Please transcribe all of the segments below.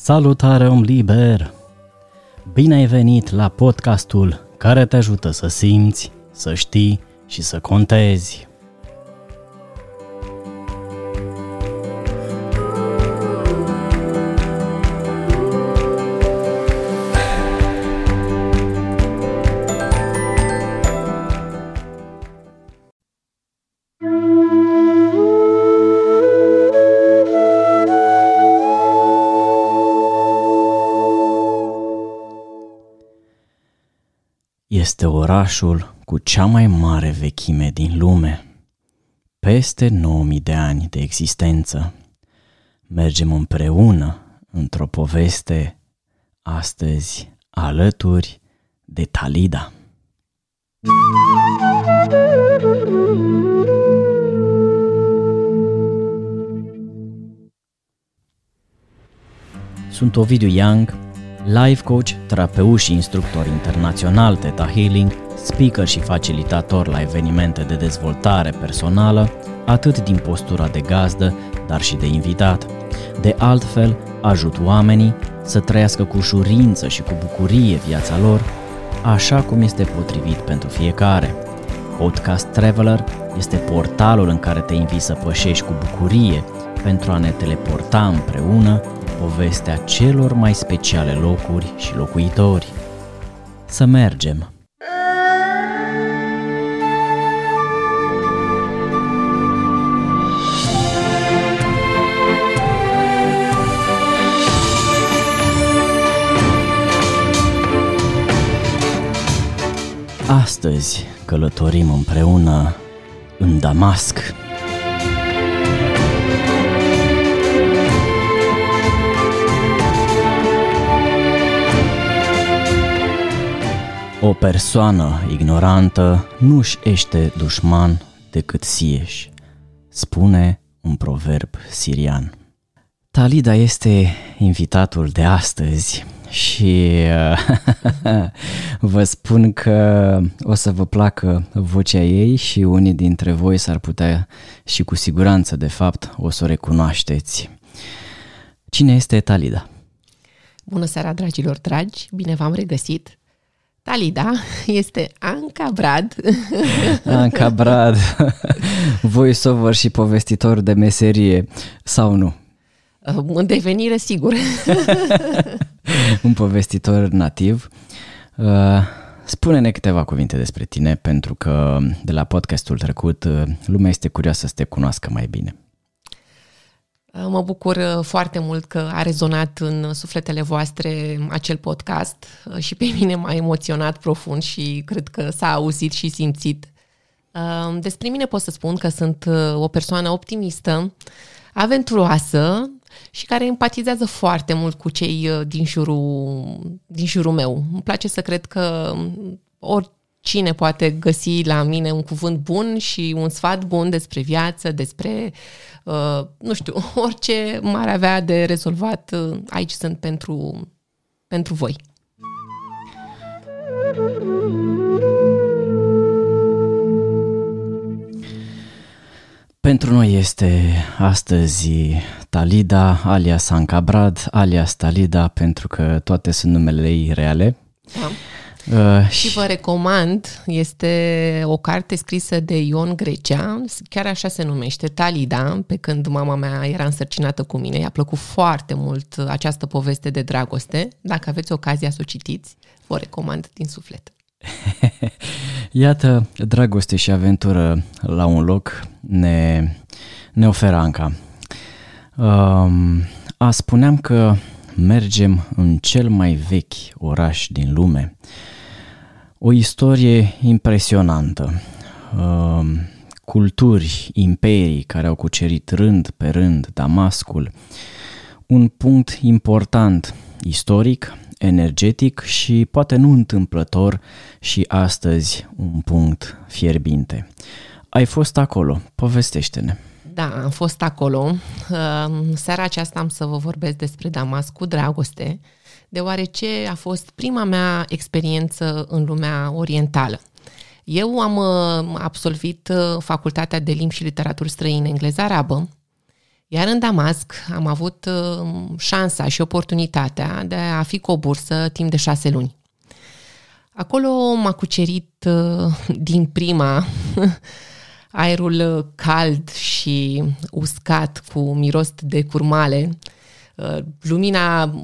Salutare om liber! Bine ai venit la podcastul care te ajută să simți, să știi și să contezi. Orașul cu cea mai mare vechime din lume. Peste 9000 de ani de existență. Mergem împreună într-o poveste astăzi alături de Talida. Sunt Ovidiu Young, life coach, terapeut și instructor internațional Theta Healing, speaker și facilitator la evenimente de dezvoltare personală, atât din postura de gazdă, dar și de invitat. De altfel, ajut oamenii să trăiască cu ușurință și cu bucurie viața lor, așa cum este potrivit pentru fiecare. Podcast Traveler este portalul în care te invit să pășești cu bucurie pentru a ne teleporta împreună povestea celor mai speciale locuri și locuitori. Să mergem! Astăzi călătorim împreună în Damasc. O persoană ignorantă nu-și ește dușman decât sieși, spune un proverb sirian. Talida este invitatul de astăzi și vă spun că o să vă placă vocea ei și unii dintre voi s-ar putea și cu siguranță de fapt o să o recunoașteți. Cine este Talida? Bună seara, dragilor dragi! Bine v-am regăsit! Talida este Anca Brad. Anca Brad, voiceover și povestitor de meserie sau nu? În devenire, sigur. Un povestitor nativ. Uh, spune-ne câteva cuvinte despre tine, pentru că de la podcastul trecut uh, lumea este curioasă să te cunoască mai bine. Uh, mă bucur uh, foarte mult că a rezonat în sufletele voastre acel podcast uh, și pe mine m-a emoționat profund și cred că s-a auzit și simțit. Despre mine pot să spun că sunt o persoană optimistă, aventuroasă și care empatizează foarte mult cu cei din jurul, din jurul meu. Îmi place să cred că ori cine poate găsi la mine un cuvânt bun și un sfat bun despre viață, despre, uh, nu știu, orice m-ar avea de rezolvat, uh, aici sunt pentru, pentru voi. Pentru noi este astăzi Talida, alias Ancabrad, alias Talida, pentru că toate sunt numele ei reale. Da. Uh, și vă recomand, este o carte scrisă de Ion Grecea, chiar așa se numește, Talida, pe când mama mea era însărcinată cu mine. I-a plăcut foarte mult această poveste de dragoste. Dacă aveți ocazia să o citiți, vă recomand din suflet. Iată, dragoste și aventură la un loc ne, ne oferă Anca. Um, a, spuneam că mergem în cel mai vechi oraș din lume, o istorie impresionantă. Um, culturi, imperii care au cucerit rând pe rând Damascul. Un punct important istoric, energetic și poate nu întâmplător și astăzi un punct fierbinte. Ai fost acolo, povestește-ne. Da, am fost acolo. Um, seara aceasta am să vă vorbesc despre Damasc cu dragoste deoarece a fost prima mea experiență în lumea orientală. Eu am uh, absolvit uh, facultatea de limbi și literaturi străine engleză-arabă Iar în Damasc am avut uh, șansa și oportunitatea de a fi cu o bursă timp de șase luni. Acolo m-a cucerit uh, din prima aerul cald și uscat cu miros de curmale, lumina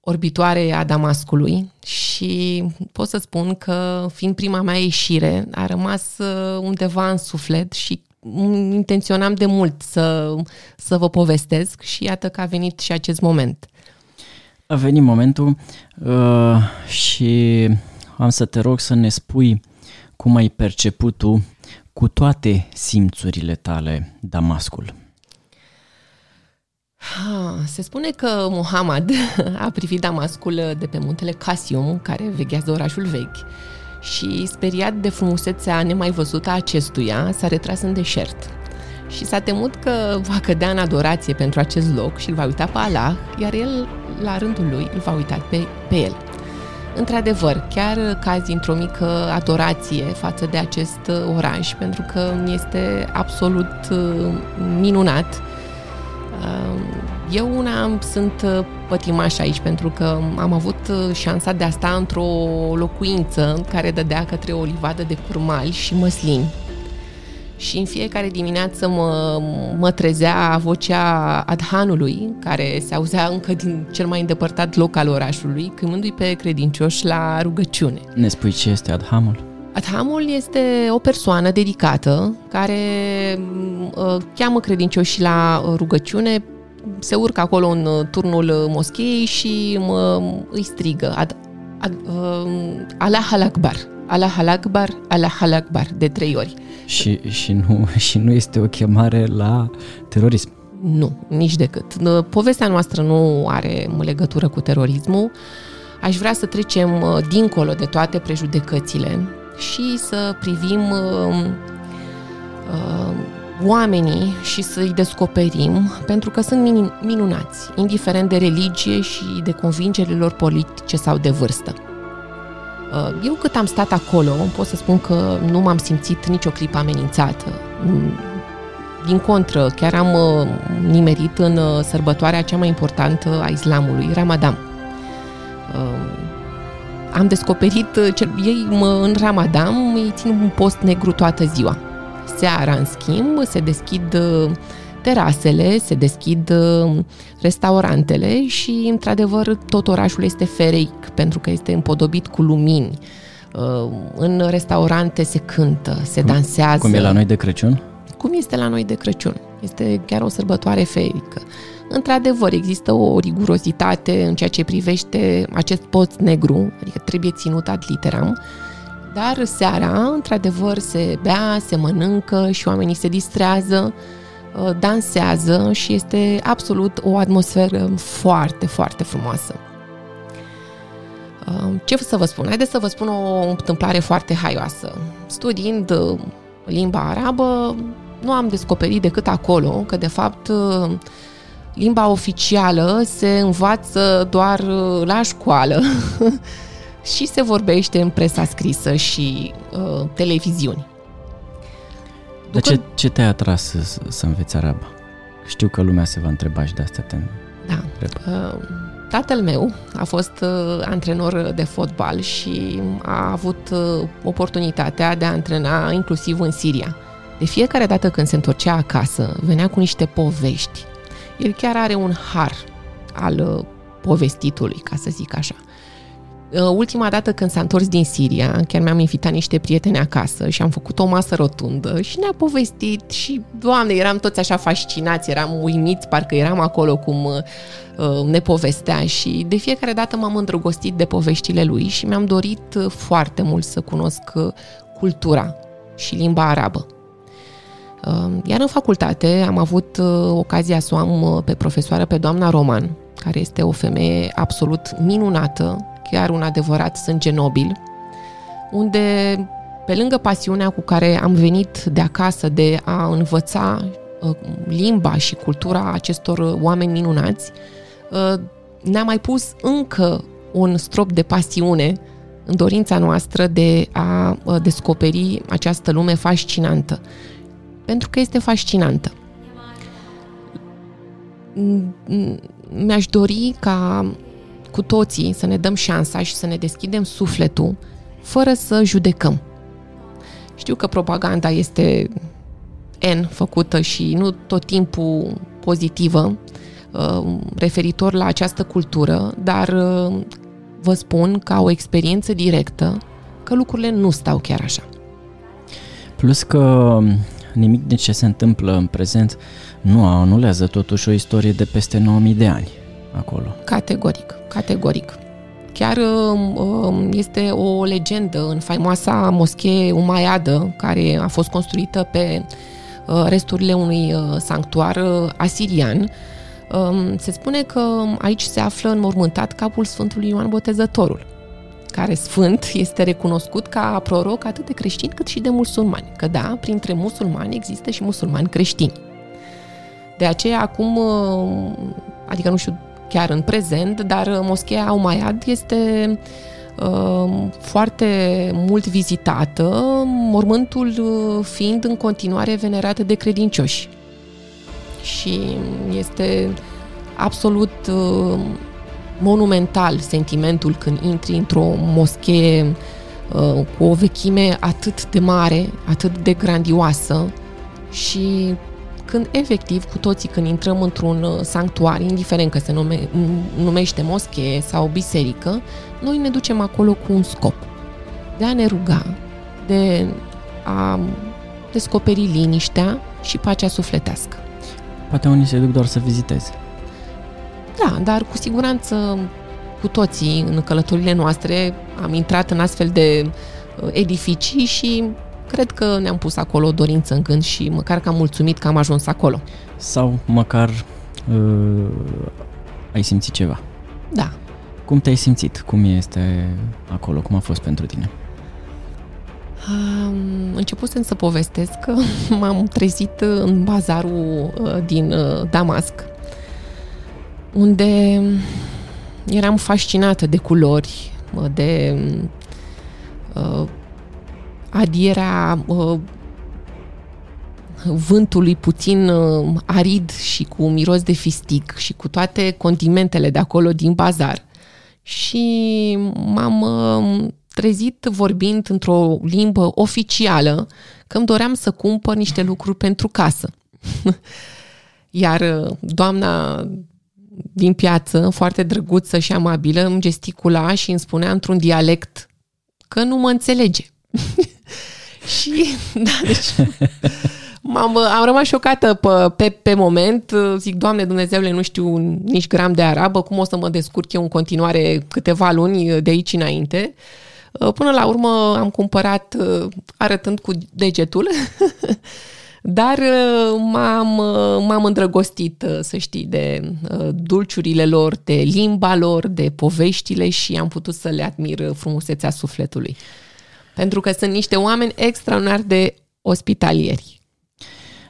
orbitoare a Damascului și pot să spun că, fiind prima mea ieșire, a rămas undeva în suflet și intenționam de mult să, să vă povestesc și iată că a venit și acest moment. A venit momentul uh, și am să te rog să ne spui cum ai perceput tu cu toate simțurile tale Damascul. Se spune că Muhammad a privit Damascul de pe muntele Casium, care veghează orașul vechi, și, speriat de frumusețea nemai văzută a acestuia, s-a retras în deșert. Și s-a temut că va cădea în adorație pentru acest loc și îl va uita pe Allah, iar el, la rândul lui, îl va uita pe, pe el. Într-adevăr, chiar cazi într-o mică adorație față de acest oraș, pentru că este absolut uh, minunat eu una sunt uh, pătimaș aici pentru că am avut uh, șansa de a sta într-o locuință care dădea către o livadă de curmali și măslini. Și în fiecare dimineață mă, mă trezea vocea adhanului, care se auzea încă din cel mai îndepărtat loc al orașului, chemându-i pe credincioși la rugăciune. Ne spui ce este adhamul? Adhamul este o persoană dedicată care uh, cheamă credincioșii la rugăciune se urcă acolo în uh, turnul uh, moscheei și mă, îi strigă ad, ad, uh, Allah Akbar, Allah Akbar, Allah Akbar, de trei ori. Și, și, nu, și nu este o chemare la terorism? Nu, nici decât. Uh, povestea noastră nu are legătură cu terorismul. Aș vrea să trecem dincolo de toate prejudecățile și să privim uh, uh, oamenii și să-i descoperim, pentru că sunt minunați, indiferent de religie și de convingerile lor politice sau de vârstă. Uh, eu cât am stat acolo, pot să spun că nu m-am simțit nicio clipă amenințată. Mm, din contră, chiar am uh, nimerit în uh, sărbătoarea cea mai importantă a islamului, Ramadan. Am descoperit, ei în Ramadan îi țin un post negru toată ziua Seara, în schimb, se deschid uh, terasele, se deschid uh, restaurantele și, într-adevăr, tot orașul este fereic, pentru că este împodobit cu lumini. Uh, în restaurante se cântă, se cum, dansează. Cum e la noi de Crăciun? Cum este la noi de Crăciun. Este chiar o sărbătoare ferică. Într-adevăr, există o rigurozitate în ceea ce privește acest post negru, adică trebuie ținut ad literam, dar seara, într-adevăr, se bea, se mănâncă și oamenii se distrează, uh, dansează și este absolut o atmosferă foarte, foarte frumoasă. Uh, ce să vă spun? Haideți să vă spun o întâmplare foarte haioasă. Studiind uh, limba arabă, nu am descoperit decât acolo că, de fapt, limba oficială se învață doar la școală și se vorbește în presa scrisă și uh, televiziuni. După... Dar ce, ce te-a atras să, să înveți arabă? Știu că lumea se va întreba și de asta te Da. Uh, tatăl meu a fost uh, antrenor de fotbal și a avut uh, oportunitatea de a antrena inclusiv în Siria. De fiecare dată când se întorcea acasă, venea cu niște povești. El chiar are un har al uh, povestitului, ca să zic așa. Uh, ultima dată când s-a întors din Siria, chiar mi-am invitat niște prieteni acasă și am făcut o masă rotundă și ne-a povestit și, doamne, eram toți așa fascinați, eram uimiți, parcă eram acolo cum uh, uh, ne povestea și de fiecare dată m-am îndrăgostit de poveștile lui și mi-am dorit foarte mult să cunosc cultura și limba arabă. Iar în facultate am avut ocazia să o am pe profesoară, pe doamna Roman, care este o femeie absolut minunată, chiar un adevărat sânge nobil, unde, pe lângă pasiunea cu care am venit de acasă de a învăța uh, limba și cultura acestor oameni minunați, uh, ne-a mai pus încă un strop de pasiune în dorința noastră de a uh, descoperi această lume fascinantă. Pentru că este fascinantă. mi-aș dori ca cu toții să ne dăm șansa și să ne deschidem sufletul fără să judecăm. Știu că propaganda este N făcută și nu tot timpul pozitivă uh, referitor la această cultură, dar uh, vă spun ca o experiență directă că lucrurile nu stau chiar așa. Plus că nimic de ce se întâmplă în prezent nu anulează totuși o istorie de peste 9000 de ani acolo. Categoric, categoric. Chiar um, um, este o legendă în faimoasa moschee Umayadă, care a fost construită pe uh, resturile unui uh, sanctuar uh, asirian. Um, se spune că aici se află înmormântat capul Sfântului Ioan Botezătorul, care sfânt este recunoscut ca proroc atât de creștin cât și de musulmani. Că da, printre musulmani există și musulmani creștini. De aceea acum, adică nu știu chiar în prezent, dar uh, moscheea Umayyad este uh, foarte mult vizitată, mormântul uh, fiind în continuare venerat de credincioși. Și este absolut uh, monumental sentimentul când intri într-o moschee uh, cu o vechime atât de mare, atât de grandioasă și când efectiv cu toții când intrăm într-un uh, sanctuar, indiferent că se nume, numește moschee sau biserică, noi ne ducem acolo cu un scop. De a ne ruga, de a descoperi liniștea și pacea sufletească. Poate unii se duc doar să viziteze. Da, dar cu siguranță cu toții în călătorile noastre am intrat în astfel de uh, edificii și cred că ne-am pus acolo o dorință în gând și măcar că am mulțumit că am ajuns acolo. Sau măcar uh, ai simțit ceva. Da. Cum te-ai simțit? Cum este acolo? Cum a fost pentru tine? Um, începusem să povestesc că m-am trezit în bazarul uh, din uh, Damasc, unde eram fascinată de culori, de uh, adierea uh, vântului puțin uh, arid și cu miros de fistic și cu toate condimentele de acolo din bazar. Și m-am uh, trezit vorbind într-o limbă oficială că îmi doream să cumpăr niște lucruri pentru casă. Iar uh, doamna din piață, foarte drăguță și amabilă, îmi gesticula și îmi spunea într-un dialect că nu mă înțelege. și, da, deci m-am, am rămas șocată pe, pe, pe moment. Zic, Doamne Dumnezeule, nu știu nici gram de arabă, cum o să mă descurc eu în continuare câteva luni de aici înainte. Până la urmă am cumpărat arătând cu degetul, dar m-am, m-am îndrăgostit, să știi, de dulciurile lor, de limba lor, de poveștile și am putut să le admir frumusețea sufletului. Pentru că sunt niște oameni extraordinar de ospitalieri.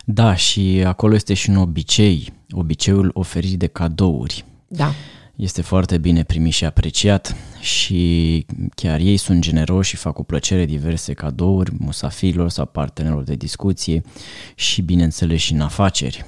Da, și acolo este și un obicei, obiceiul oferit de cadouri. Da. Este foarte bine primit și apreciat și chiar ei sunt generoși și fac cu plăcere diverse cadouri musafirilor sau partenerilor de discuție și bineînțeles și în afaceri.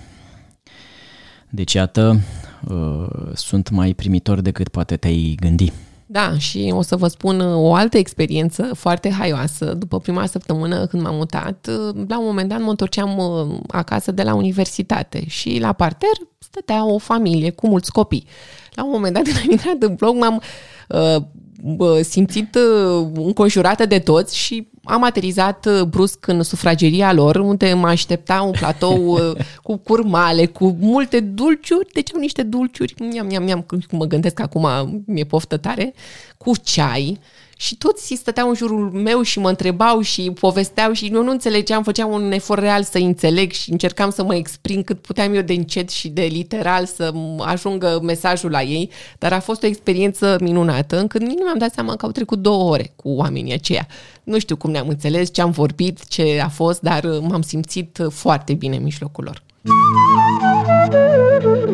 Deci, iată, uh, sunt mai primitori decât poate te-ai gândi. Da, și o să vă spun uh, o altă experiență foarte haioasă. După prima săptămână când m-am mutat, uh, la un moment dat mă întorceam uh, acasă de la universitate și la parter stătea o familie cu mulți copii. La un moment dat, când am intrat în blog, m-am uh, simțit uh, înconjurată de toți și am aterizat uh, brusc în sufrageria lor, unde mă aștepta un platou uh, cu curmale, cu multe dulciuri, deci au niște dulciuri, miam, miam, miam, cum mă gândesc acum, mi-e poftă tare, cu ceai, și toți stăteau în jurul meu și mă întrebau și povesteau și eu nu înțelegeam, făceam un efort real să înțeleg și încercam să mă exprim cât puteam eu de încet și de literal să ajungă mesajul la ei, dar a fost o experiență minunată, încât nici nu mi-am dat seama că au trecut două ore cu oamenii aceia. Nu știu cum ne-am înțeles, ce am vorbit, ce a fost, dar m-am simțit foarte bine în mijlocul lor.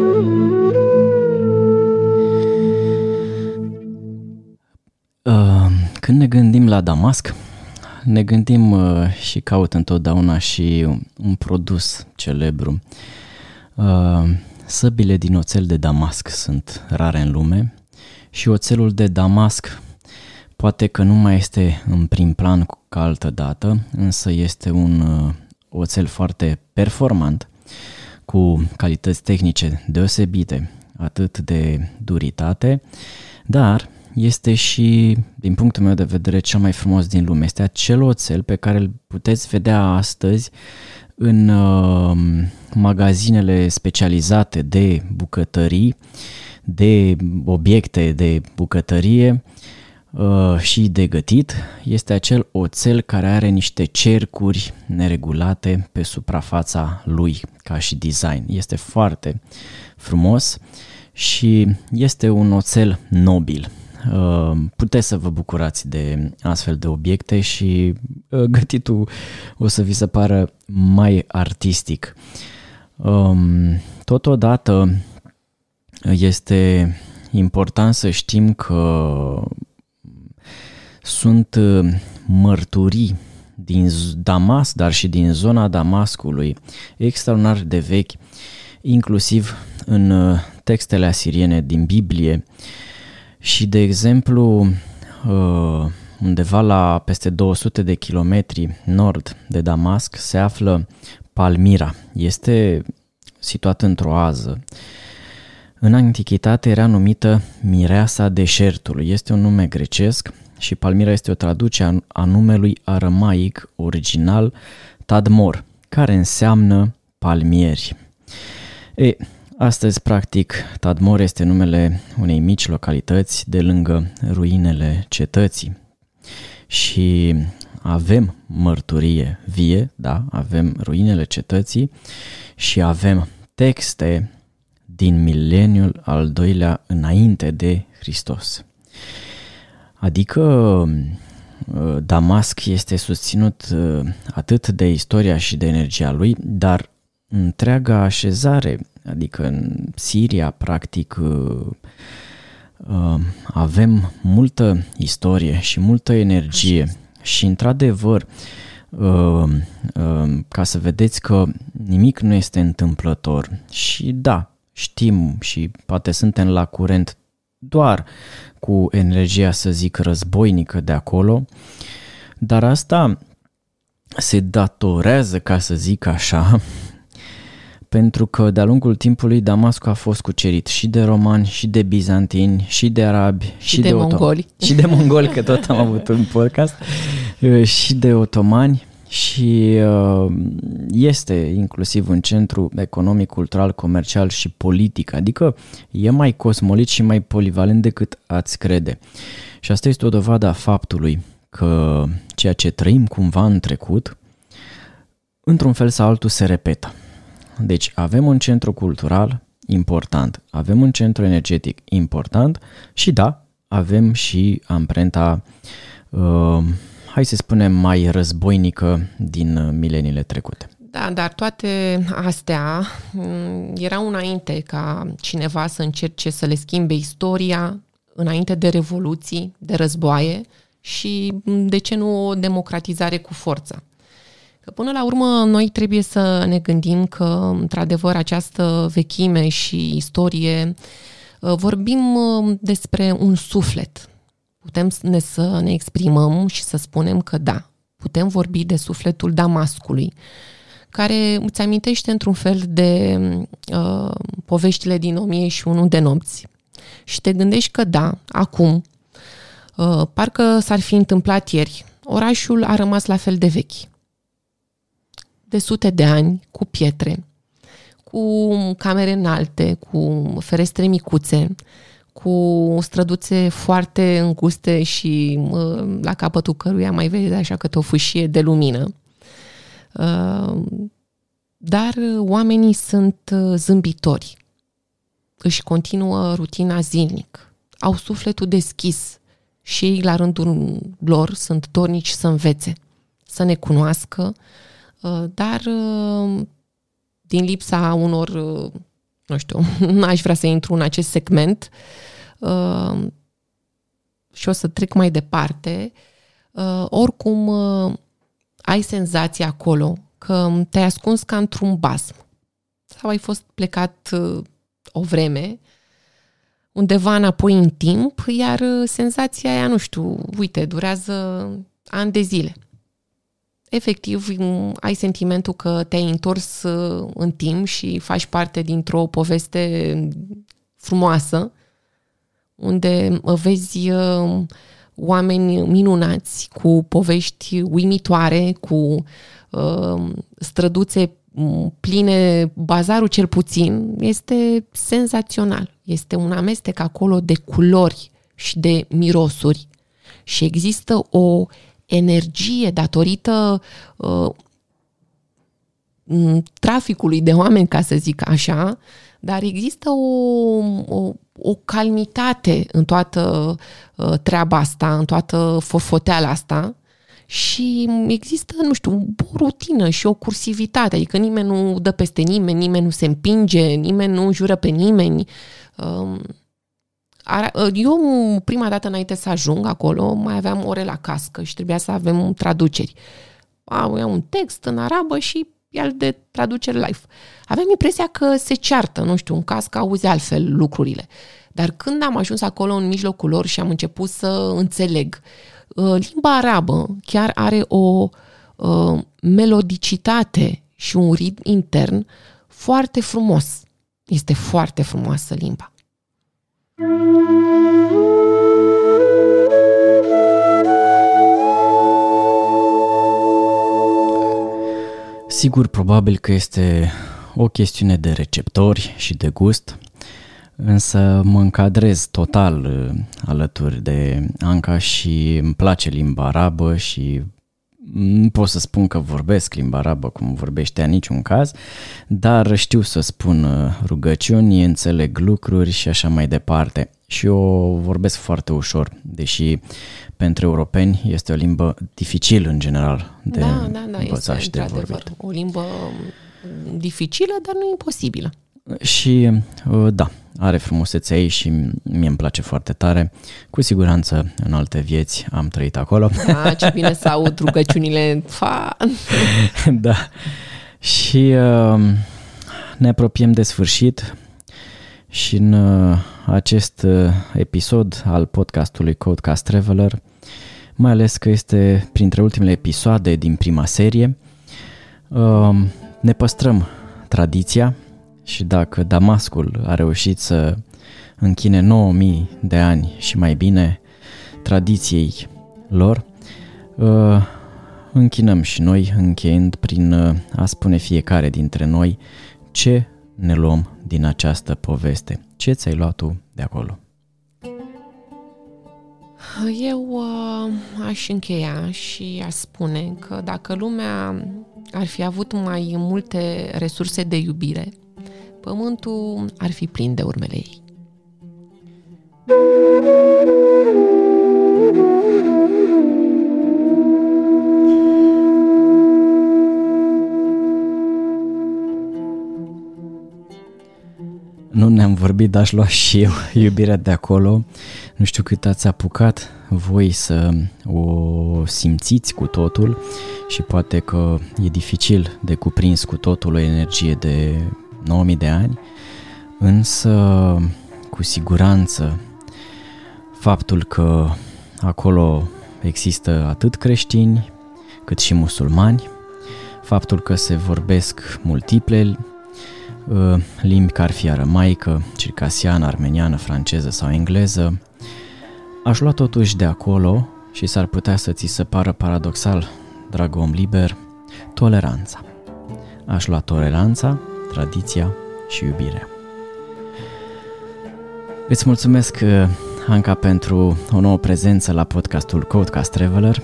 Uh, când ne gândim la Damasc, ne gândim uh, și caut întotdeauna și un produs celebru. Uh, săbile din oțel de Damasc sunt rare în lume și oțelul de Damasc poate că nu mai este în prim plan ca altă dată, însă este un uh, oțel foarte performant, cu calități tehnice deosebite, atât de duritate, dar este și, din punctul meu de vedere, cel mai frumos din lume. Este acel oțel pe care îl puteți vedea astăzi în uh, magazinele specializate de bucătării, de obiecte de bucătărie uh, și de gătit. Este acel oțel care are niște cercuri neregulate pe suprafața lui ca și design. Este foarte frumos și este un oțel nobil. Uh, puteți să vă bucurați de astfel de obiecte și uh, gătitul o să vi se pară mai artistic. Um, totodată este important să știm că sunt uh, mărturii din Damas, dar și din zona Damascului, extraordinar de vechi, inclusiv în textele asiriene din Biblie, și, de exemplu, uh, undeva la peste 200 de kilometri nord de Damasc se află Palmira. Este situată într-o oază. În antichitate era numită Mireasa deșertului. Este un nume grecesc și Palmira este o traducere a numelui aramaic original Tadmor, care înseamnă palmieri. E, Astăzi, practic, Tadmor este numele unei mici localități de lângă ruinele cetății și avem mărturie vie, da, avem ruinele cetății și avem texte din mileniul al doilea înainte de Hristos. Adică uh, Damasc este susținut uh, atât de istoria și de energia lui, dar întreaga așezare Adică în Siria, practic, uh, uh, avem multă istorie și multă energie. Și, într-adevăr, uh, ca să vedeți că nimic nu este întâmplător. Și da, știm și poate suntem la curent doar cu energia, să zic, războinică de acolo, dar asta se datorează, ca să zic așa, pentru că de-a lungul timpului Damascul a fost cucerit și de romani, și de bizantini, și de arabi, și, și de, de mongoli. Și de mongoli, că tot am avut un podcast, și de otomani și uh, este inclusiv un centru economic, cultural, comercial și politic, adică e mai cosmolit și mai polivalent decât ați crede. Și asta este o dovadă a faptului că ceea ce trăim cumva în trecut, într-un fel sau altul se repetă. Deci avem un centru cultural important, avem un centru energetic important și da, avem și amprenta, uh, hai să spunem, mai războinică din mileniile trecute. Da, dar toate astea mm, erau înainte ca cineva să încerce să le schimbe istoria, înainte de revoluții, de războaie și, mm, de ce nu, o democratizare cu forță. Că până la urmă noi trebuie să ne gândim că, într-adevăr, această vechime și istorie, uh, vorbim uh, despre un suflet. Putem ne să ne exprimăm și să spunem că da, putem vorbi de sufletul Damascului, care îți amintește într-un fel de uh, poveștile din 1001 de nopți. Și te gândești că da, acum, uh, parcă s-ar fi întâmplat ieri, orașul a rămas la fel de vechi de sute de ani, cu pietre, cu camere înalte, cu ferestre micuțe, cu străduțe foarte înguste și la capătul căruia mai vezi așa cât o fâșie de lumină. Uh, dar oamenii sunt uh, zâmbitori. Își continuă rutina zilnic. Au sufletul deschis și ei, la rândul lor, sunt dornici să învețe, să ne cunoască, Uh, dar uh, din lipsa unor, uh, nu știu, n-aș vrea să intru în acest segment și o să trec mai departe, oricum ai senzația acolo că te-ai ascuns ca într-un basm sau ai fost plecat o vreme, undeva înapoi în timp, iar senzația aia, nu știu, uite, durează ani de zile. Efectiv, ai sentimentul că te-ai întors în timp și faci parte dintr-o poveste frumoasă, unde vezi oameni minunați, cu povești uimitoare, cu uh, străduțe pline, bazarul cel puțin, este senzațional. Este un amestec acolo de culori și de mirosuri și există o energie datorită uh, traficului de oameni, ca să zic așa, dar există o, o, o calmitate în toată uh, treaba asta, în toată forfoteala asta și există, nu știu, o rutină și o cursivitate, adică nimeni nu dă peste nimeni, nimeni nu se împinge, nimeni nu jură pe nimeni. Um, eu, prima dată înainte să ajung acolo, mai aveam ore la cască și trebuia să avem traduceri. Au un text în arabă și el de traducere live. Aveam impresia că se ceartă, nu știu, în caz că auzi altfel lucrurile. Dar când am ajuns acolo în mijlocul lor și am început să înțeleg, uh, limba arabă chiar are o uh, melodicitate și un ritm intern foarte frumos. Este foarte frumoasă limba. Sigur, probabil că este o chestiune de receptori și de gust, însă mă încadrez total uh, alături de Anca și îmi place limba arabă și nu pot să spun că vorbesc limba arabă cum vorbește în niciun caz, dar știu să spun uh, rugăciuni, înțeleg lucruri și așa mai departe. Și eu vorbesc foarte ușor, deși pentru europeni este o limbă dificil în general de da, da, da, învățat și de vorbit. o limbă dificilă, dar nu imposibilă. Și uh, da, are frumusețea ei și mie îmi place foarte tare. Cu siguranță în alte vieți am trăit acolo. Da, ce bine să aud rugăciunile. Fa. da. Și uh, ne apropiem de sfârșit și în uh, acest uh, episod al podcastului Codecast Traveler, mai ales că este printre ultimele episoade din prima serie, uh, ne păstrăm tradiția și dacă Damascul a reușit să închine 9000 de ani și mai bine tradiției lor, uh, închinăm și noi, încheind prin uh, a spune fiecare dintre noi ce ne luăm din această poveste. Ce ți-ai luat tu de acolo? Eu uh, aș încheia și aș spune că dacă lumea ar fi avut mai multe resurse de iubire, pământul ar fi plin de urmele ei. Nu ne-am vorbit, dar aș lua și eu iubirea de acolo. Nu știu cât ați apucat voi să o simțiți cu totul și poate că e dificil de cuprins cu totul o energie de 9000 de ani, însă cu siguranță faptul că acolo există atât creștini cât și musulmani, faptul că se vorbesc multiple uh, limbi care ar fi aramaică, circasiană, armeniană, franceză sau engleză, aș lua totuși de acolo și s-ar putea să ți se pară paradoxal, drag om liber, toleranța. Aș lua toleranța tradiția și iubirea. Îți mulțumesc, uh, Anca, pentru o nouă prezență la podcastul Codecast Traveler.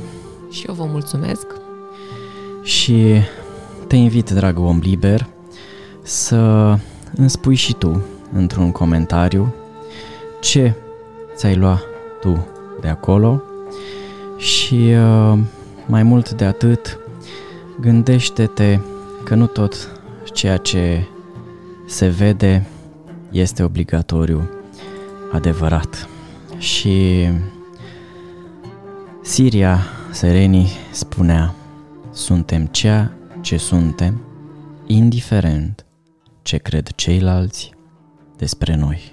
Și eu vă mulțumesc. Și te invit, drag om liber, să îmi spui și tu, într-un comentariu, ce ți-ai luat tu de acolo și uh, mai mult de atât, gândește-te că nu tot ceea ce se vede este obligatoriu adevărat. Și Siria Sereni spunea, suntem ceea ce suntem, indiferent ce cred ceilalți despre noi.